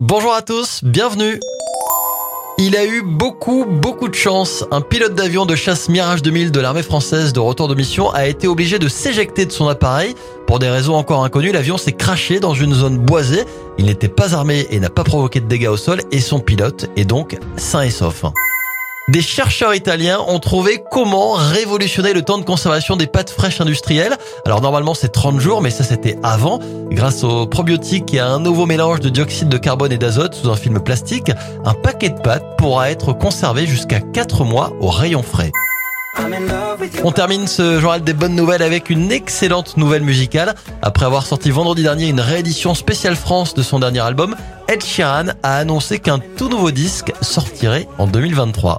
Bonjour à tous, bienvenue. Il a eu beaucoup, beaucoup de chance. Un pilote d'avion de chasse Mirage 2000 de l'armée française de retour de mission a été obligé de s'éjecter de son appareil. Pour des raisons encore inconnues, l'avion s'est craché dans une zone boisée. Il n'était pas armé et n'a pas provoqué de dégâts au sol et son pilote est donc sain et sauf. Des chercheurs italiens ont trouvé comment révolutionner le temps de conservation des pâtes fraîches industrielles. Alors normalement c'est 30 jours, mais ça c'était avant. Grâce aux probiotiques et à un nouveau mélange de dioxyde de carbone et d'azote sous un film plastique, un paquet de pâtes pourra être conservé jusqu'à 4 mois au rayon frais. On termine ce journal des bonnes nouvelles avec une excellente nouvelle musicale. Après avoir sorti vendredi dernier une réédition spéciale France de son dernier album, Ed Sheeran a annoncé qu'un tout nouveau disque sortirait en 2023.